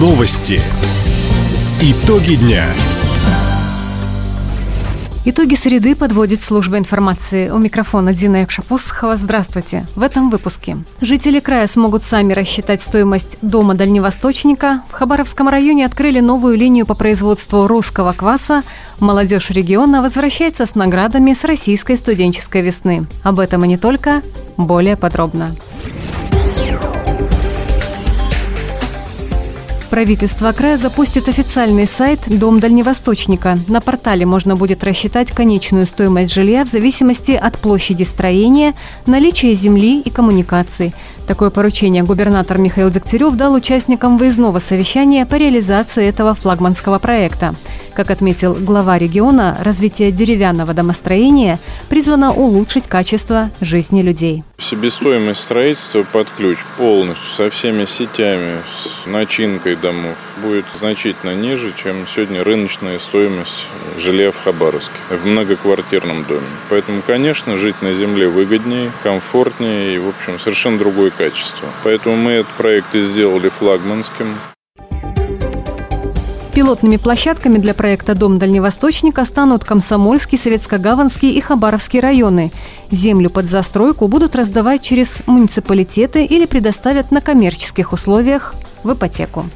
Новости. Итоги дня. Итоги среды подводит служба информации. У микрофона Дина Якшапосхова. Здравствуйте. В этом выпуске. Жители края смогут сами рассчитать стоимость дома дальневосточника. В Хабаровском районе открыли новую линию по производству русского кваса. Молодежь региона возвращается с наградами с российской студенческой весны. Об этом и не только. Более подробно. Правительство края запустит официальный сайт «Дом дальневосточника». На портале можно будет рассчитать конечную стоимость жилья в зависимости от площади строения, наличия земли и коммуникаций – Такое поручение губернатор Михаил Дегтярев дал участникам выездного совещания по реализации этого флагманского проекта. Как отметил глава региона, развитие деревянного домостроения призвано улучшить качество жизни людей. Себестоимость строительства под ключ полностью, со всеми сетями, с начинкой домов будет значительно ниже, чем сегодня рыночная стоимость жилья в Хабаровске, в многоквартирном доме. Поэтому, конечно, жить на земле выгоднее, комфортнее и, в общем, совершенно другой качества. Поэтому мы этот проект и сделали флагманским. Пилотными площадками для проекта «Дом дальневосточника» станут Комсомольский, Советско-Гаванский и Хабаровский районы. Землю под застройку будут раздавать через муниципалитеты или предоставят на коммерческих условиях в ипотеку.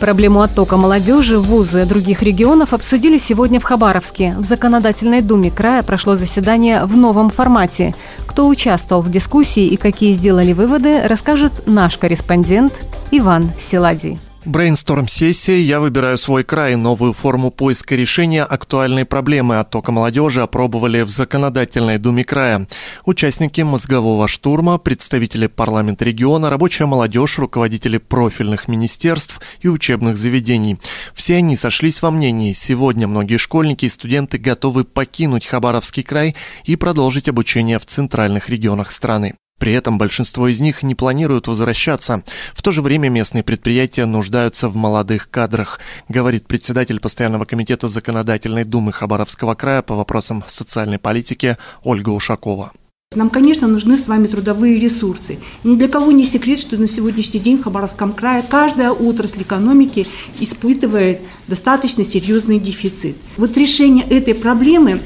Проблему оттока молодежи в вузы других регионов обсудили сегодня в Хабаровске. В Законодательной думе края прошло заседание в новом формате. Кто участвовал в дискуссии и какие сделали выводы, расскажет наш корреспондент Иван Силадий. Брейнсторм-сессия «Я выбираю свой край» новую форму поиска решения актуальной проблемы оттока молодежи опробовали в Законодательной думе края. Участники мозгового штурма, представители парламента региона, рабочая молодежь, руководители профильных министерств и учебных заведений. Все они сошлись во мнении, сегодня многие школьники и студенты готовы покинуть Хабаровский край и продолжить обучение в центральных регионах страны. При этом большинство из них не планируют возвращаться. В то же время местные предприятия нуждаются в молодых кадрах, говорит председатель постоянного комитета Законодательной думы Хабаровского края по вопросам социальной политики Ольга Ушакова. Нам, конечно, нужны с вами трудовые ресурсы. И ни для кого не секрет, что на сегодняшний день в Хабаровском крае каждая отрасль экономики испытывает достаточно серьезный дефицит. Вот решение этой проблемы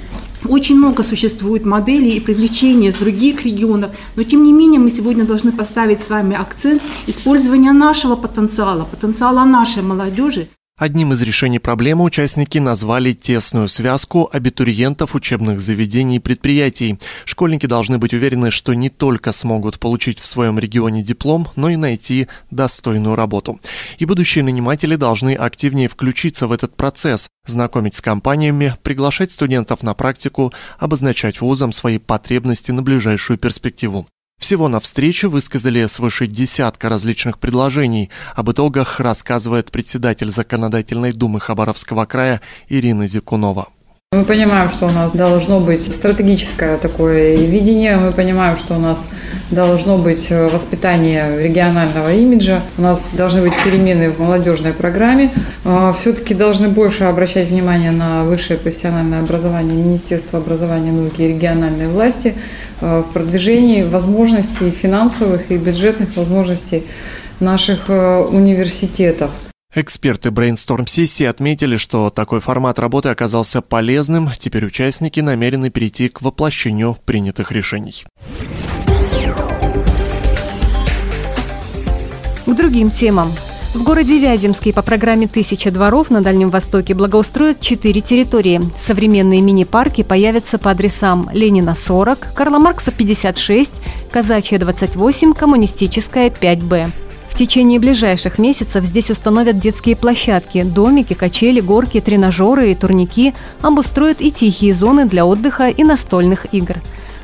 очень много существует моделей и привлечения с других регионов, но тем не менее мы сегодня должны поставить с вами акцент использования нашего потенциала, потенциала нашей молодежи. Одним из решений проблемы участники назвали тесную связку абитуриентов учебных заведений и предприятий. Школьники должны быть уверены, что не только смогут получить в своем регионе диплом, но и найти достойную работу. И будущие наниматели должны активнее включиться в этот процесс, знакомить с компаниями, приглашать студентов на практику, обозначать вузам свои потребности на ближайшую перспективу. Всего на встречу высказали свыше десятка различных предложений. Об итогах рассказывает председатель Законодательной думы Хабаровского края Ирина Зикунова. Мы понимаем, что у нас должно быть стратегическое такое видение, мы понимаем, что у нас должно быть воспитание регионального имиджа, у нас должны быть перемены в молодежной программе, а, все-таки должны больше обращать внимание на высшее профессиональное образование Министерства образования и науки и региональной власти а, в продвижении возможностей финансовых и бюджетных возможностей наших а, университетов. Эксперты брейнсторм-сессии отметили, что такой формат работы оказался полезным. Теперь участники намерены перейти к воплощению принятых решений. К другим темам. В городе Вяземский по программе «Тысяча дворов» на Дальнем Востоке благоустроят четыре территории. Современные мини-парки появятся по адресам Ленина 40, Карла Маркса 56, Казачья 28, Коммунистическая 5Б. В течение ближайших месяцев здесь установят детские площадки, домики, качели, горки, тренажеры и турники, обустроят и тихие зоны для отдыха и настольных игр.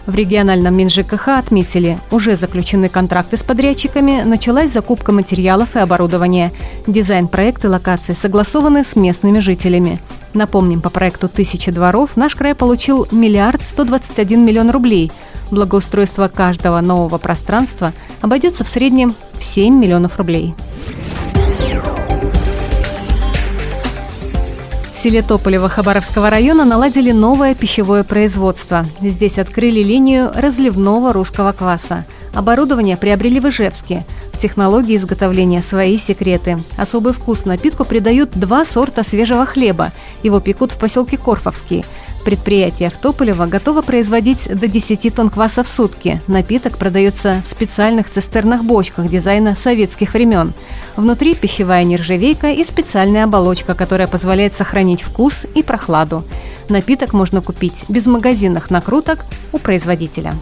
В региональном МинЖКХ отметили, уже заключены контракты с подрядчиками, началась закупка материалов и оборудования. Дизайн проекта и локации согласованы с местными жителями. Напомним, по проекту «Тысячи дворов» наш край получил миллиард 121 миллион рублей. Благоустройство каждого нового пространства обойдется в среднем в 7 миллионов рублей. В селе Тополево Хабаровского района наладили новое пищевое производство. Здесь открыли линию разливного русского кваса. Оборудование приобрели в Ижевске. В технологии изготовления свои секреты. Особый вкус напитку придают два сорта свежего хлеба. Его пекут в поселке Корфовский. Предприятие в Тополево готово производить до 10 тонн кваса в сутки. Напиток продается в специальных цистернах-бочках дизайна советских времен. Внутри пищевая нержавейка и специальная оболочка, которая позволяет сохранить вкус и прохладу. Напиток можно купить без магазинных накруток у производителя.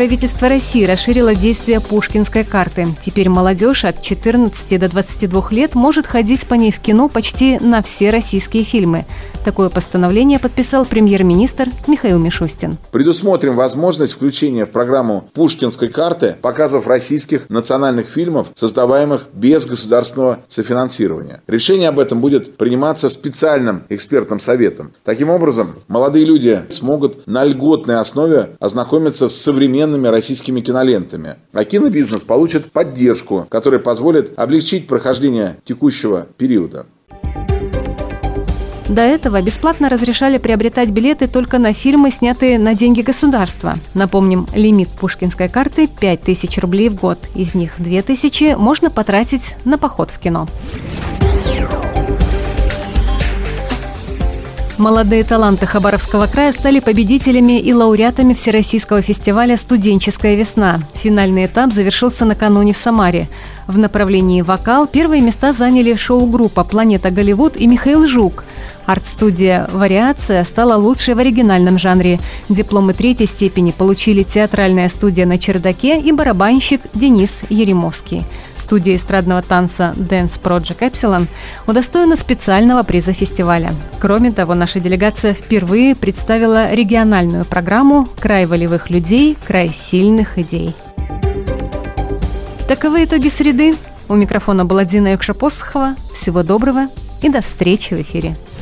Правительство России расширило действие Пушкинской карты. Теперь молодежь от 14 до 22 лет может ходить по ней в кино почти на все российские фильмы. Такое постановление подписал премьер-министр Михаил Мишустин. Предусмотрим возможность включения в программу Пушкинской карты показов российских национальных фильмов, создаваемых без государственного софинансирования. Решение об этом будет приниматься специальным экспертным советом. Таким образом, молодые люди смогут на льготной основе ознакомиться с современным современными российскими кинолентами. А кинобизнес получит поддержку, которая позволит облегчить прохождение текущего периода. До этого бесплатно разрешали приобретать билеты только на фильмы, снятые на деньги государства. Напомним, лимит пушкинской карты – 5000 рублей в год. Из них 2000 можно потратить на поход в кино. Молодые таланты Хабаровского края стали победителями и лауреатами Всероссийского фестиваля «Студенческая весна». Финальный этап завершился накануне в Самаре. В направлении вокал первые места заняли шоу-группа «Планета Голливуд» и Михаил Жук. Арт-студия «Вариация» стала лучшей в оригинальном жанре. Дипломы третьей степени получили театральная студия «На чердаке» и барабанщик Денис Еремовский. Студия эстрадного танца Dance Project Epsilon удостоена специального приза фестиваля. Кроме того, наша делегация впервые представила региональную программу «Край волевых людей. Край сильных идей». Таковы итоги среды. У микрофона была Дина Юкшапосхова. Всего доброго и до встречи в эфире.